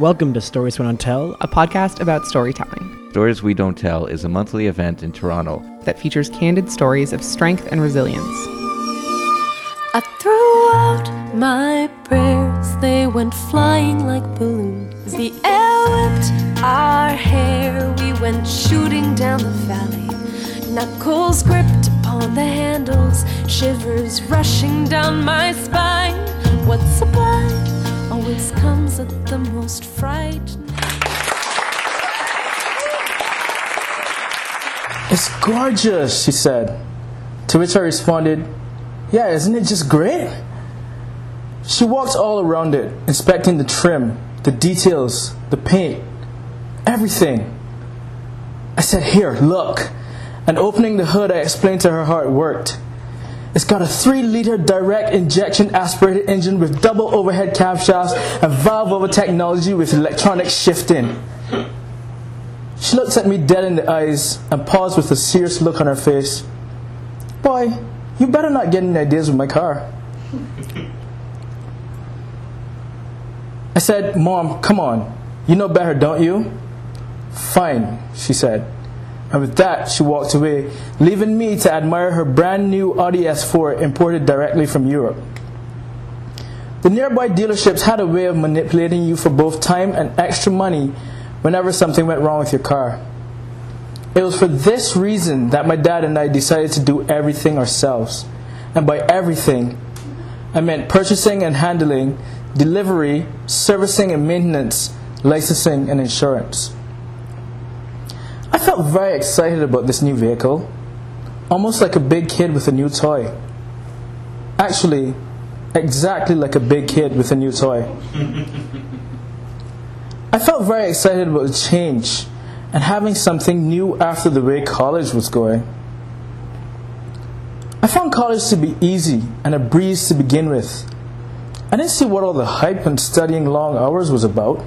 Welcome to Stories We Don't Tell, a podcast about storytelling. Stories We Don't Tell is a monthly event in Toronto that features candid stories of strength and resilience. I threw out my prayers, they went flying like balloons. The air whipped our hair, we went shooting down the valley. Knuckles gripped upon the handles, shivers rushing down my spine. What's sublime? Always comes at the most frightening. It's gorgeous, she said. To which I responded, Yeah, isn't it just great? She walked all around it, inspecting the trim, the details, the paint, everything. I said, Here, look. And opening the hood, I explained to her how it worked. It's got a 3 liter direct injection aspirated engine with double overhead camshafts and valve over technology with electronic shifting. She looked at me dead in the eyes and paused with a serious look on her face. Boy, you better not get any ideas with my car. I said, Mom, come on. You know better, don't you? Fine, she said. And with that, she walked away, leaving me to admire her brand new Audi S4 imported directly from Europe. The nearby dealerships had a way of manipulating you for both time and extra money whenever something went wrong with your car. It was for this reason that my dad and I decided to do everything ourselves. And by everything, I meant purchasing and handling, delivery, servicing and maintenance, licensing and insurance. I felt very excited about this new vehicle, almost like a big kid with a new toy. Actually, exactly like a big kid with a new toy. I felt very excited about the change and having something new after the way college was going. I found college to be easy and a breeze to begin with. I didn't see what all the hype and studying long hours was about.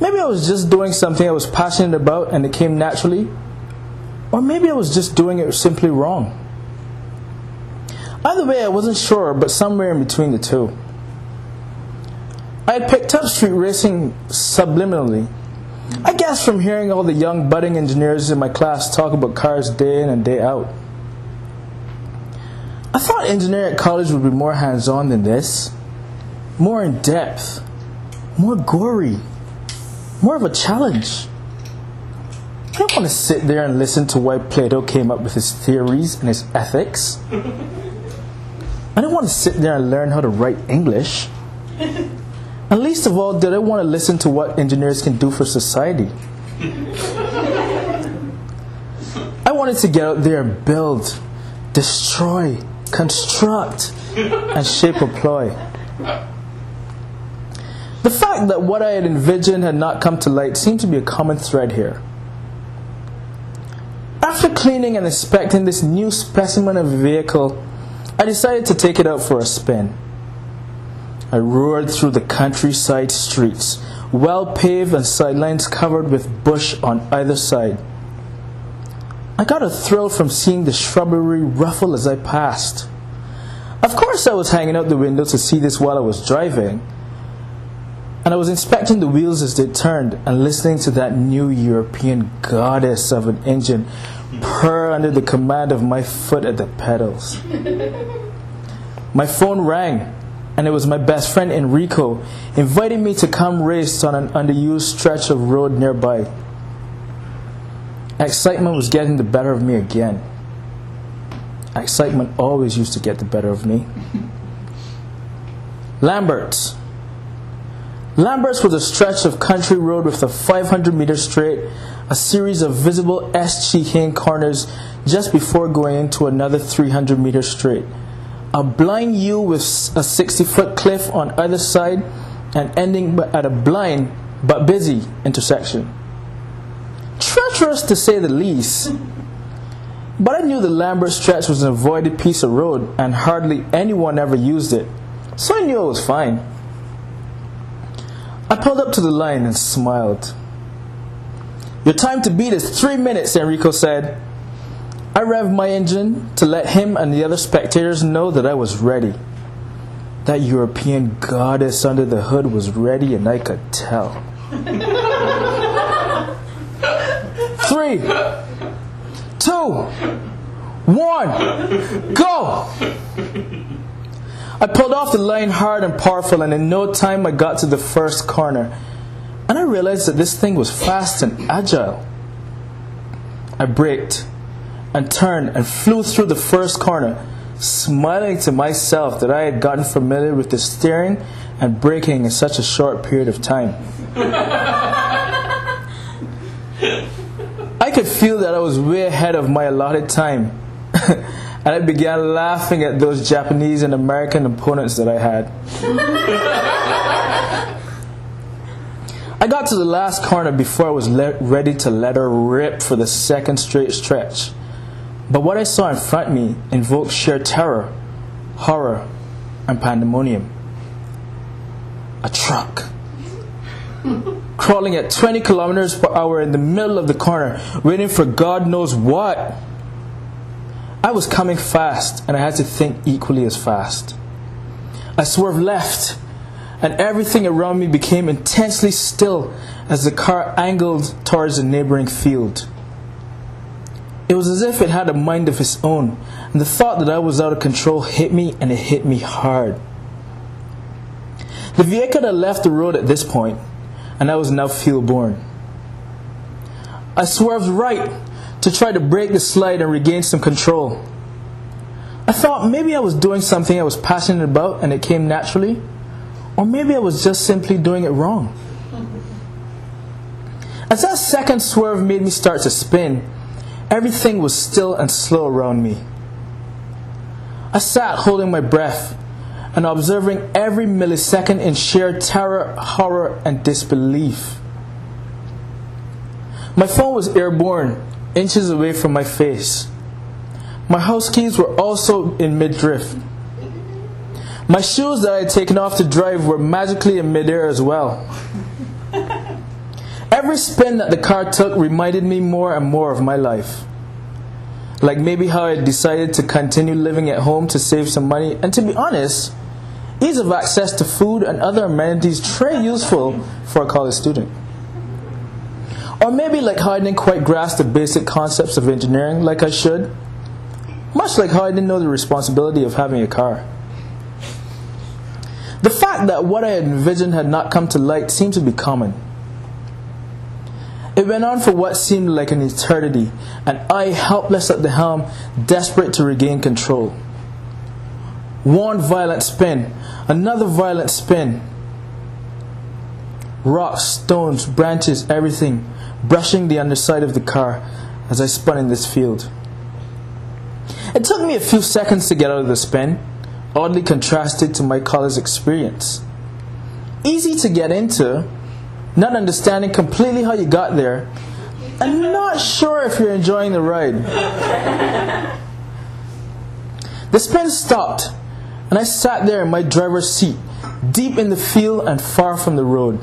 Maybe I was just doing something I was passionate about and it came naturally. Or maybe I was just doing it simply wrong. Either way, I wasn't sure, but somewhere in between the two. I had picked up street racing subliminally. I guess from hearing all the young budding engineers in my class talk about cars day in and day out. I thought engineering at college would be more hands on than this, more in depth, more gory more of a challenge. I don't want to sit there and listen to why Plato came up with his theories and his ethics. I don't want to sit there and learn how to write English. And least of all, did I want to listen to what engineers can do for society. I wanted to get out there and build, destroy, construct, and shape a ploy. The fact that what I had envisioned had not come to light seemed to be a common thread here. After cleaning and inspecting this new specimen of a vehicle, I decided to take it out for a spin. I roared through the countryside streets, well paved and sidelines covered with bush on either side. I got a thrill from seeing the shrubbery ruffle as I passed. Of course, I was hanging out the window to see this while I was driving and I was inspecting the wheels as they turned and listening to that new European goddess of an engine purr under the command of my foot at the pedals. my phone rang, and it was my best friend Enrico inviting me to come race on an underused stretch of road nearby. Excitement was getting the better of me again. Excitement always used to get the better of me. Lambert's Lambert's was a stretch of country road with a 500 meter straight, a series of visible S chicane corners just before going into another 300 meter straight, a blind U with a 60 foot cliff on either side, and ending at a blind but busy intersection. Treacherous to say the least. But I knew the Lambert stretch was an avoided piece of road and hardly anyone ever used it, so I knew it was fine. I pulled up to the line and smiled. Your time to beat is three minutes, Enrico said. I revved my engine to let him and the other spectators know that I was ready. That European goddess under the hood was ready, and I could tell. Three, two, one, go! I pulled off the line hard and powerful, and in no time I got to the first corner. And I realized that this thing was fast and agile. I braked and turned and flew through the first corner smiling to myself that I had gotten familiar with the steering and braking in such a short period of time. I could feel that I was way ahead of my allotted time, and I began laughing at those Japanese and American opponents that I had. I got to the last corner before I was le- ready to let her rip for the second straight stretch. But what I saw in front of me invoked sheer terror, horror, and pandemonium. A truck. Crawling at 20 kilometers per hour in the middle of the corner, waiting for God knows what. I was coming fast, and I had to think equally as fast. I swerved left, and everything around me became intensely still as the car angled towards a neighboring field. It was as if it had a mind of its own, and the thought that I was out of control hit me, and it hit me hard. The vehicle had left the road at this point, and I was now field borne. I swerved right to try to break the slide and regain some control. I thought maybe I was doing something I was passionate about and it came naturally, or maybe I was just simply doing it wrong. As that second swerve made me start to spin, Everything was still and slow around me. I sat holding my breath and observing every millisecond in sheer terror, horror, and disbelief. My phone was airborne, inches away from my face. My house keys were also in midriff. My shoes that I had taken off to drive were magically in midair as well. Every spin that the car took reminded me more and more of my life. Like maybe how I decided to continue living at home to save some money, and to be honest, ease of access to food and other amenities very useful for a college student. Or maybe like how I didn't quite grasp the basic concepts of engineering like I should, much like how I didn't know the responsibility of having a car. The fact that what I had envisioned had not come to light seemed to be common. It went on for what seemed like an eternity, and I, helpless at the helm, desperate to regain control. One violent spin, another violent spin. Rocks, stones, branches, everything brushing the underside of the car as I spun in this field. It took me a few seconds to get out of the spin, oddly contrasted to my college experience. Easy to get into, not understanding completely how you got there, and not sure if you're enjoying the ride. The spin stopped, and I sat there in my driver's seat, deep in the field and far from the road.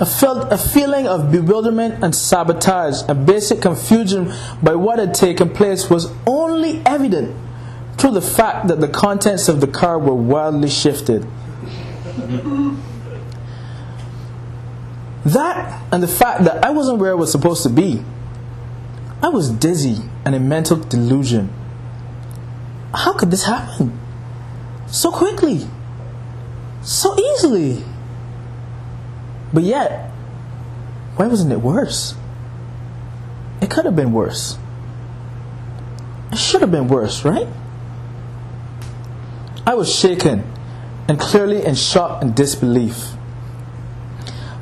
I felt a feeling of bewilderment and sabotage and basic confusion by what had taken place was only evident through the fact that the contents of the car were wildly shifted. That and the fact that I wasn't where I was supposed to be. I was dizzy and in mental delusion. How could this happen? So quickly. So easily. But yet, why wasn't it worse? It could have been worse. It should have been worse, right? I was shaken and clearly in shock and disbelief.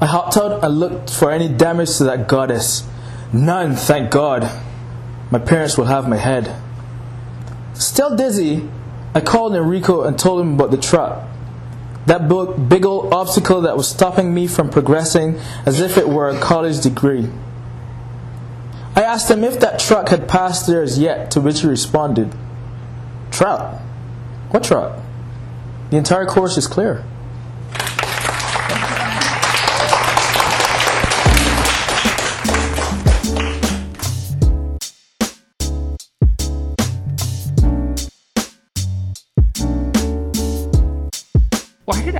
I hopped out and looked for any damage to that goddess. None, thank God. My parents will have my head. Still dizzy, I called Enrico and told him about the truck. That big old obstacle that was stopping me from progressing as if it were a college degree. I asked him if that truck had passed there as yet, to which he responded, Truck? What truck? The entire course is clear.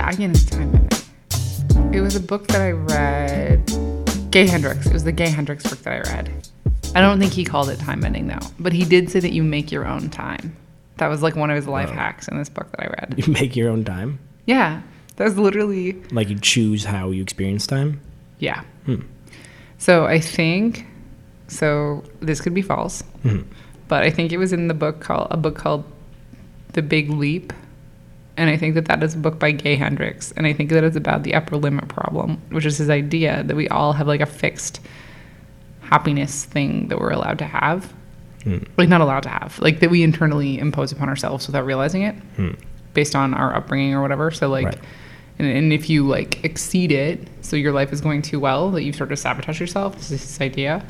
Why did I get into time bending? It was a book that I read. Gay Hendricks. It was the Gay Hendricks book that I read. I don't think he called it time bending though, but he did say that you make your own time. That was like one of his life oh. hacks in this book that I read. You make your own time. Yeah, that was literally Like you choose how you experience time. yeah. Hmm. So I think so. This could be false, mm-hmm. but I think it was in the book called a book called The Big Leap, and I think that that is a book by Gay Hendricks, and I think that it's about the upper limit problem, which is his idea that we all have like a fixed happiness thing that we're allowed to have, hmm. like not allowed to have, like that we internally impose upon ourselves without realizing it, hmm. based on our upbringing or whatever. So like. Right. And, and if you like exceed it, so your life is going too well that you sort of sabotage yourself. This is this idea.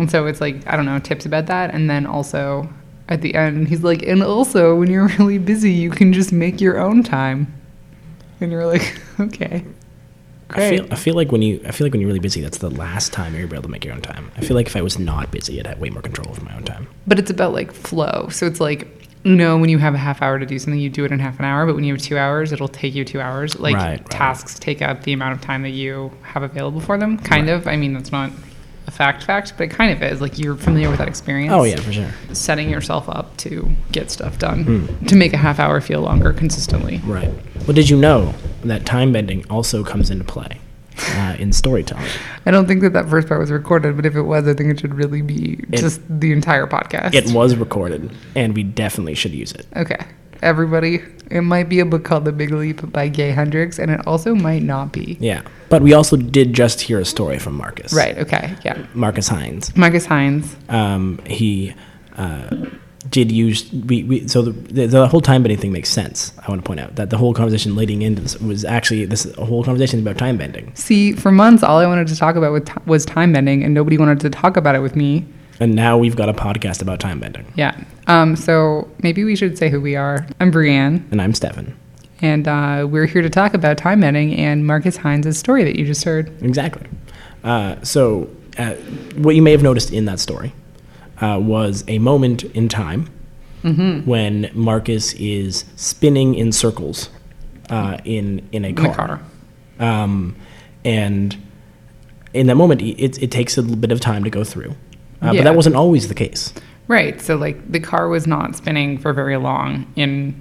And so it's like, I don't know, tips about that. And then also at the end, he's like, and also when you're really busy, you can just make your own time. And you're like, okay. I Great. feel, I feel like when you I feel like when you're really busy, that's the last time you're able to make your own time. I feel like if I was not busy, I'd have way more control over my own time. But it's about like flow. So it's like, you know, when you have a half hour to do something, you do it in half an hour. But when you have two hours, it'll take you two hours. Like Right, right. tasks take up the amount of time that you have available for them. Kind of. I mean, that's not a fact fact, but it kind of is. Like you're familiar with that experience. Oh yeah, for sure. Setting yourself up to get stuff done to make a half hour feel longer consistently. Right. Well, did you know that time bending also comes into play uh, in storytelling? I don't think that that first part was recorded, but if it was, I think it should really be It- just the entire podcast. It was recorded, and we definitely should use it. Okay. Everybody, it might be a book called The Big Leap by Gay Hendricks, and it also might not be. Yeah. But we also did just hear a story from Marcus. Right, okay, yeah. Marcus Hines. Marcus Hines. Um, he uh, did use we, we so the, the whole time bending thing makes sense. I want to point out that the whole conversation leading into this was actually this whole conversation about time bending, See, for months, all I wanted to talk about with was time bending, and nobody wanted to talk about it with me. And now we've got a podcast about time bending. Yeah. Um, so maybe we should say who we are. I'm Brienne, And I'm Stefan. and uh, we're here to talk about time bending and Marcus Hines' story that you just heard. Exactly. Uh, so, uh, what you may have noticed in that story uh, was a moment in time when Marcus is spinning in circles uh, in in a In car. the car. Um, and in that moment, it, it takes a little bit of time to go through. Uh, But that wasn't always the case. Right. So like the car was not spinning for very long in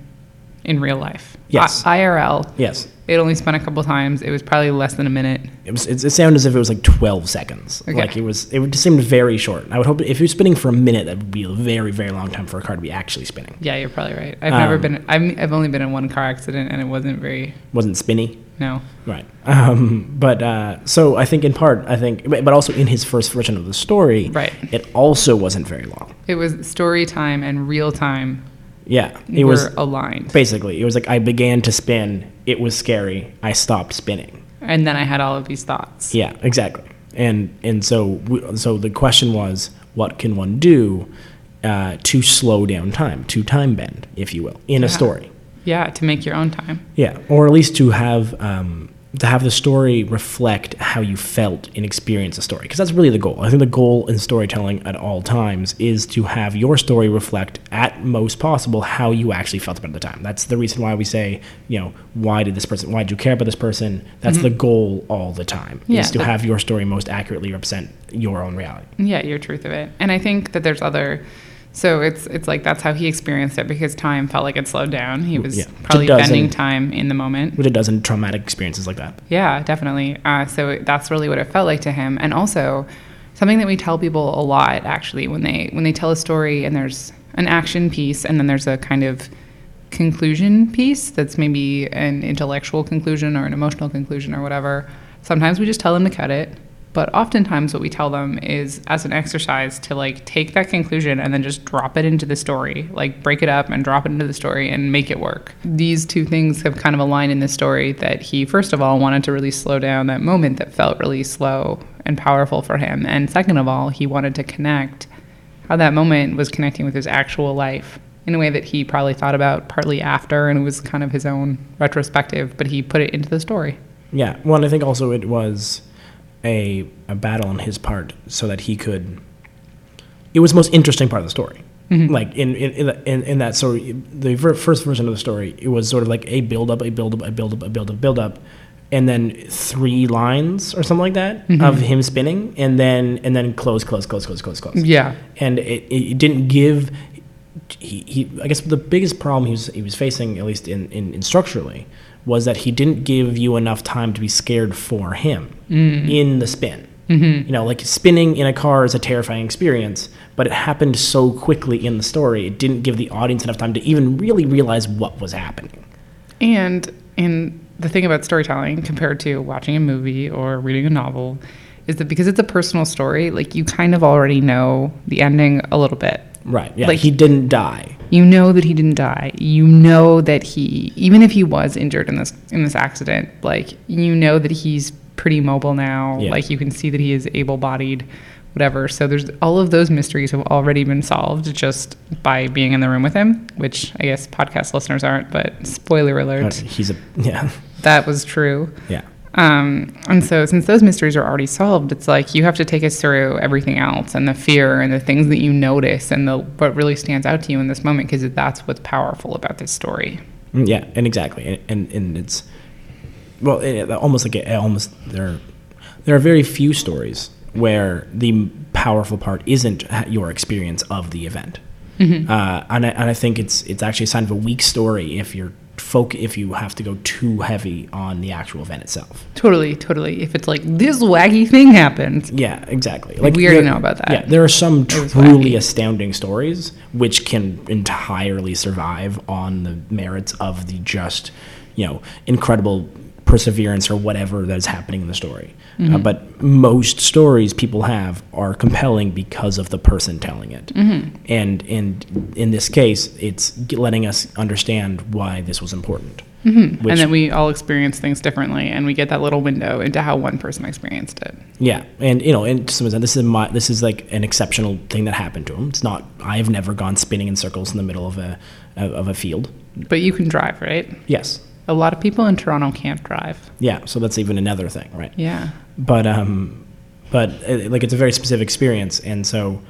in real life. Yes. I- IRL. Yes. It only spun a couple times. It was probably less than a minute. It, was, it, it sounded as if it was like 12 seconds. Okay. Like it was, it just seemed very short. I would hope if it was spinning for a minute, that would be a very, very long time for a car to be actually spinning. Yeah, you're probably right. I've never Um, been. I've, I've only been in one car accident, and it wasn't very. Wasn't spinny. No. Right. Um, but uh, so I think in part, I think, but also in his first version of the story, Right. it also wasn't very long. It was story time and real time. Yeah. It were was aligned, basically, it was like I began to spin, it was scary, I stopped spinning. and then I had all of these thoughts. Yeah, exactly. And and so we, so the question was, what can one do uh, to slow down time, to time bend, if you will, in a story? Yeah, to make your own time. Yeah, or at least to have um, to have the story reflect how you felt and experience the story, because that's really the goal. I think the goal in storytelling at all times is to have your story reflect at most possible how you actually felt about the time. That's the reason why we say, you know, why did this person? Why did you care about this person? That's the goal all the time. Mm-hmm. Yeah, is to have your story most accurately represent your own reality. Yeah, your truth of it. And I think that there's other. So it's it's like that's how he experienced it because time felt like it slowed down. He was Yeah. probably bending time in the moment. Which a dozen traumatic experiences like that. Yeah, definitely. Uh, so that's really what it felt like to him, and also something that we tell people a lot actually when they when they tell a story and there's an action piece and then there's a kind of conclusion piece that's maybe an intellectual conclusion or an emotional conclusion or whatever. Sometimes we just tell them to cut it, but oftentimes what we tell them is as an exercise to like take that conclusion and then just drop it into the story, like break it up and drop it into the story and make it work. These two things have kind of aligned in this story that he first of all wanted to really slow down that moment that felt really slow and powerful for him, and second of all, he wanted to connect how that moment was connecting with his actual life in a way that he probably thought about partly after and it was kind of his own retrospective, but he put it into the story. Yeah. Well, I think also it was a a battle on his part so that he could. It was the most interesting part of the story. Mm-hmm. Like in in in, in that story, the ver- first version of the story, it was sort of like a build up, a build up, a build up, a build up, build up, and then three lines or something like that mm-hmm. of him spinning, and then and then close, close, close, close, close, close. Yeah. and it, it didn't give. He, he, I guess the biggest problem he was he was facing, at least in, in, in structurally, was that he didn't give you enough time to be scared for him in the spin. Mm-hmm. You know, like spinning in a car is a terrifying experience, but it happened so quickly in the story, it didn't give the audience enough time to even really realize what was happening. And and the thing about storytelling compared to watching a movie or reading a novel is that because it's a personal story, like you kind of already know the ending a little bit. Right. Yeah. Like- he didn't die. You know that he didn't die. You know that he even if he was injured in this in this accident, like you know that he's pretty mobile now. Yeah. Like you can see that he is able-bodied whatever. So there's all of those mysteries have already been solved just by being in the room with him, which I guess podcast listeners aren't, but spoiler alert, But he's a yeah. that was true. Yeah. Um, and so, since those mysteries are already solved, it's like you have to take us through everything else and the fear and the things that you notice and the what really stands out to you in this moment because that's what's powerful about this story. Mm, Yeah, and exactly, and and, and it's well, it, almost like it, almost there. There are very few stories where the powerful part isn't your experience of the event, Mm-hmm. uh, and I, and I think it's it's actually a sign of a weak story if you're folk if you have to go too heavy on the actual event itself. Totally, totally. If it's like this wacky thing happened, Yeah, exactly. Like we already there- know about that. Yeah, there are some truly astounding stories which can entirely survive on the merits of the just, you know, incredible perseverance or whatever that is happening in the story. Mm-hmm. Uh, but most stories people have are compelling because of the person telling it. Mm-hmm. And and in this case, it's letting us understand why this was important. and Which- then we all experience things differently, and we get that little window into how one person experienced it. Yeah, and you know, and to some extent, this is my this is like an exceptional thing that happened to him. It's not. I have never gone spinning in circles in the middle of a of a field. But you can drive, right? Yes, A lot of people in Toronto can't drive. yeah. So that's even another thing, right? Yeah. But um, but uh, like it's a very specific experience, and so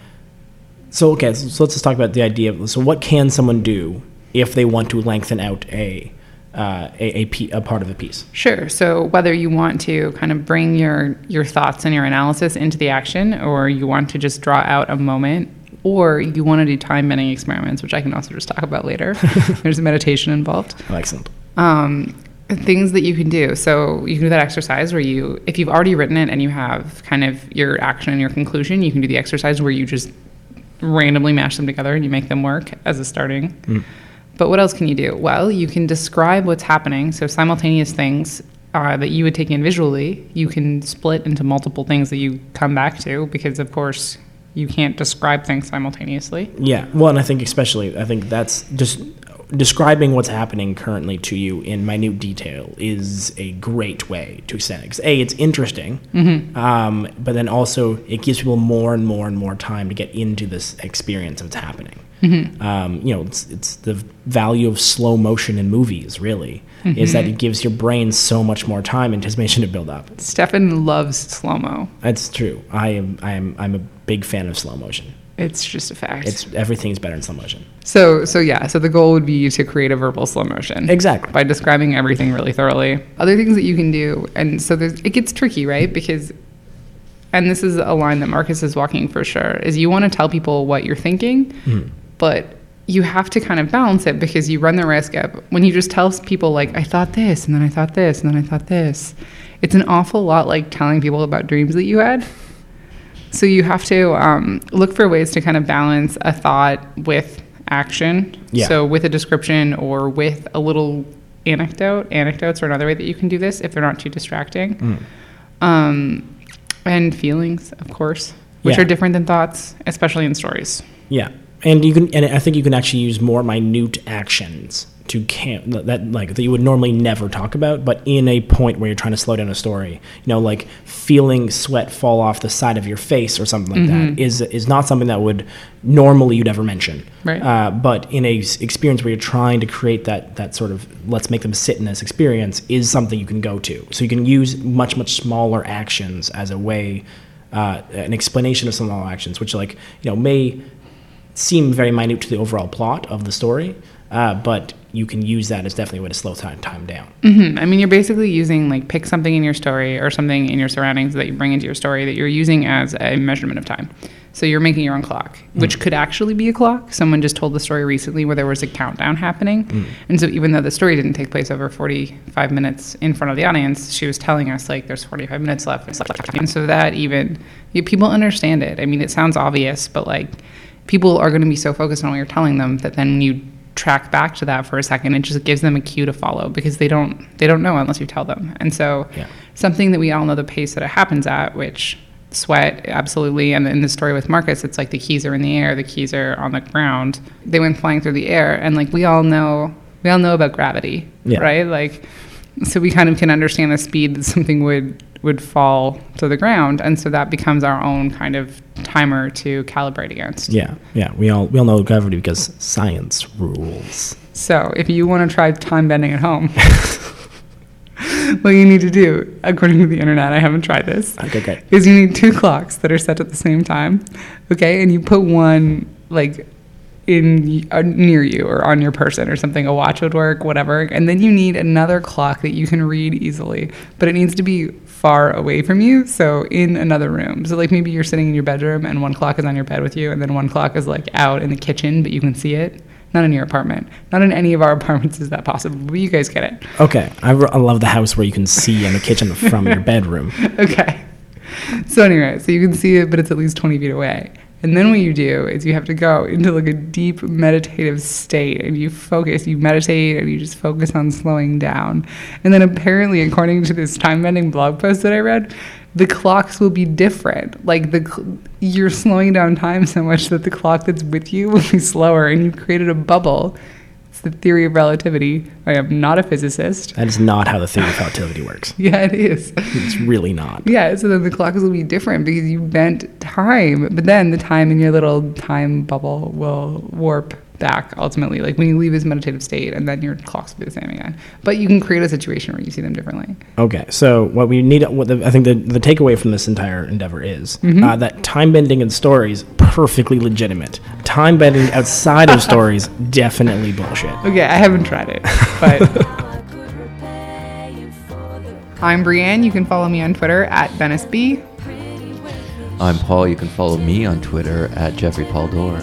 so okay. So, so let's just talk about the idea. of So what can someone do if they want to lengthen out a uh, a, a, pe- a part of a piece? Sure. So whether you want to kind of bring your your thoughts and your analysis into the action, or you want to just draw out a moment, or you want to do time bending experiments, which I can also just talk about later. There's meditation involved. Oh, excellent. Um, things that you can do. So you can do that exercise where you, if you've already written it and you have kind of your action and your conclusion, you can do the exercise where you just randomly mash them together and you make them work as a starting. But what else can you do? Well, you can describe what's happening. So simultaneous things uh, that you would take in visually, you can split into multiple things that you come back to because, of course, you can't describe things simultaneously. Yeah. Well, and I think especially, I think that's just describing what's happening currently to you in minute detail is a great way to extend it. 'Cause a, it's interesting, um, but then also it gives people more and more and more time to get into this experience of what's happening. Um, you know, it's, it's the value of slow motion in movies. Really, is that it gives your brain so much more time and anticipation to build up. Stefan loves slow mo. That's true. I am. I am. I'm a big fan of slow motion. It's just a fact. It's everything's better in slow motion. So, so yeah, so the goal would be to create a verbal slow motion. Exactly. By describing everything really thoroughly. Other things that you can do, and so there's, it gets tricky, right? Because, and this is a line that Marcus is walking for sure, is you want to tell people what you're thinking, mm-hmm. but you have to kind of balance it because you run the risk of when you just tell people like, I thought this, and then I thought this, and then I thought this. It's an awful lot like telling people about dreams that you had. So you have to um, look for ways to kind of balance a thought with action. Yeah. So with a description or with a little anecdote. Anecdotes are another way that you can do this if they're not too distracting. Mm. Um, and feelings, of course, which Yeah. are different than thoughts, especially in stories. Yeah, and you can, and I think you can actually use more minute actions to can that like that you would normally never talk about, but in a point where you're trying to slow down a story, you know, like feeling sweat fall off the side of your face or something like that is is not something that would normally you'd ever mention. Right. Uh, but in a s- experience where you're trying to create that that sort of let's make them sit in this experience is something you can go to. So you can use much much smaller actions as a way, uh, an explanation of some small actions, which like you know may seem very minute to the overall plot of the story, uh, but you can use that as definitely a way to slow time, time down. Mhm. I mean, you're basically using like pick something in your story or something in your surroundings that you bring into your story that you're using as a measurement of time. So you're making your own clock, which could actually be a clock. Someone just told the story recently where there was a countdown happening. And so even though the story didn't take place over 45 minutes in front of the audience, she was telling us like there's 45 minutes left. And so that even you, people understand it. I mean, it sounds obvious, but like people are going to be so focused on what you're telling them that then you track back to that for a second it just gives them a cue to follow because they don't they don't know unless you tell them and so Yeah. something that we all know the pace that it happens at which sweat absolutely and in the story with marcus it's like the keys are in the air the keys are on the ground they went flying through the air and like we all know we all know about gravity Yeah. right like so we kind of can understand the speed that something would would fall to the ground and so that becomes our own kind of timer to calibrate against Yeah, yeah. We all we all know gravity because science rules. So, if you want to try time bending at home, what you need to do, according to the internet, I haven't tried this, ah, Okay, great. is you need two clocks that are set at the same time, okay? And you put one like in uh, near you or on your person or something. A watch would work, whatever. And then you need another clock that you can read easily, but it needs to be far away from you, so in another room. So like maybe you're sitting in your bedroom and one clock is on your bed with you, and then one clock is like out in the kitchen, but you can see it. Not in your apartment. Not in any of our apartments is that possible. But you guys get it. Okay, I, r- I love the house where you can see in the kitchen from your bedroom. okay. So anyway, so you can see it, but it's at least 20 feet away. And then what you do is you have to go into like a deep meditative state and you focus, you meditate and you just focus on slowing down. And then apparently, according to this time bending blog post that I read, the clocks will be different. Like the you're slowing down time so much that the clock that's with you will be slower and you've created a bubble. The theory of relativity. I am not a physicist. That is not how the theory of relativity works. Yeah, it is. It's really not. Yeah, so then the clocks will be different because you bent time, but then the time in your little time bubble will warp back ultimately, like when you leave this meditative state, and then your clocks will be the same again. But you can create a situation where you see them differently. Okay, so what we need, what the, I think the, the takeaway from this entire endeavor is uh, that time bending in stories perfectly legitimate. Time bending outside of stories definitely bullshit. Okay, I haven't tried it, but I'm Brienne. You can follow me on Twitter at Venice B. I'm Paul. You can follow me on Twitter at Jeffrey Paul Dore.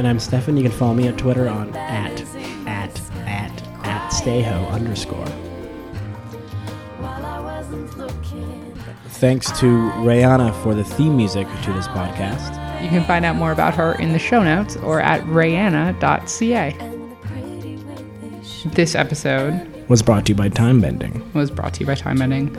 And I'm Stefan. You can follow me on Twitter on at at at at stayho underscore. Thanks to Rihanna for the theme music to this podcast. You can find out more about her in the show notes or at rayanna.ca. This episode Was brought to you by Time Bending. was brought to you by Time Bending.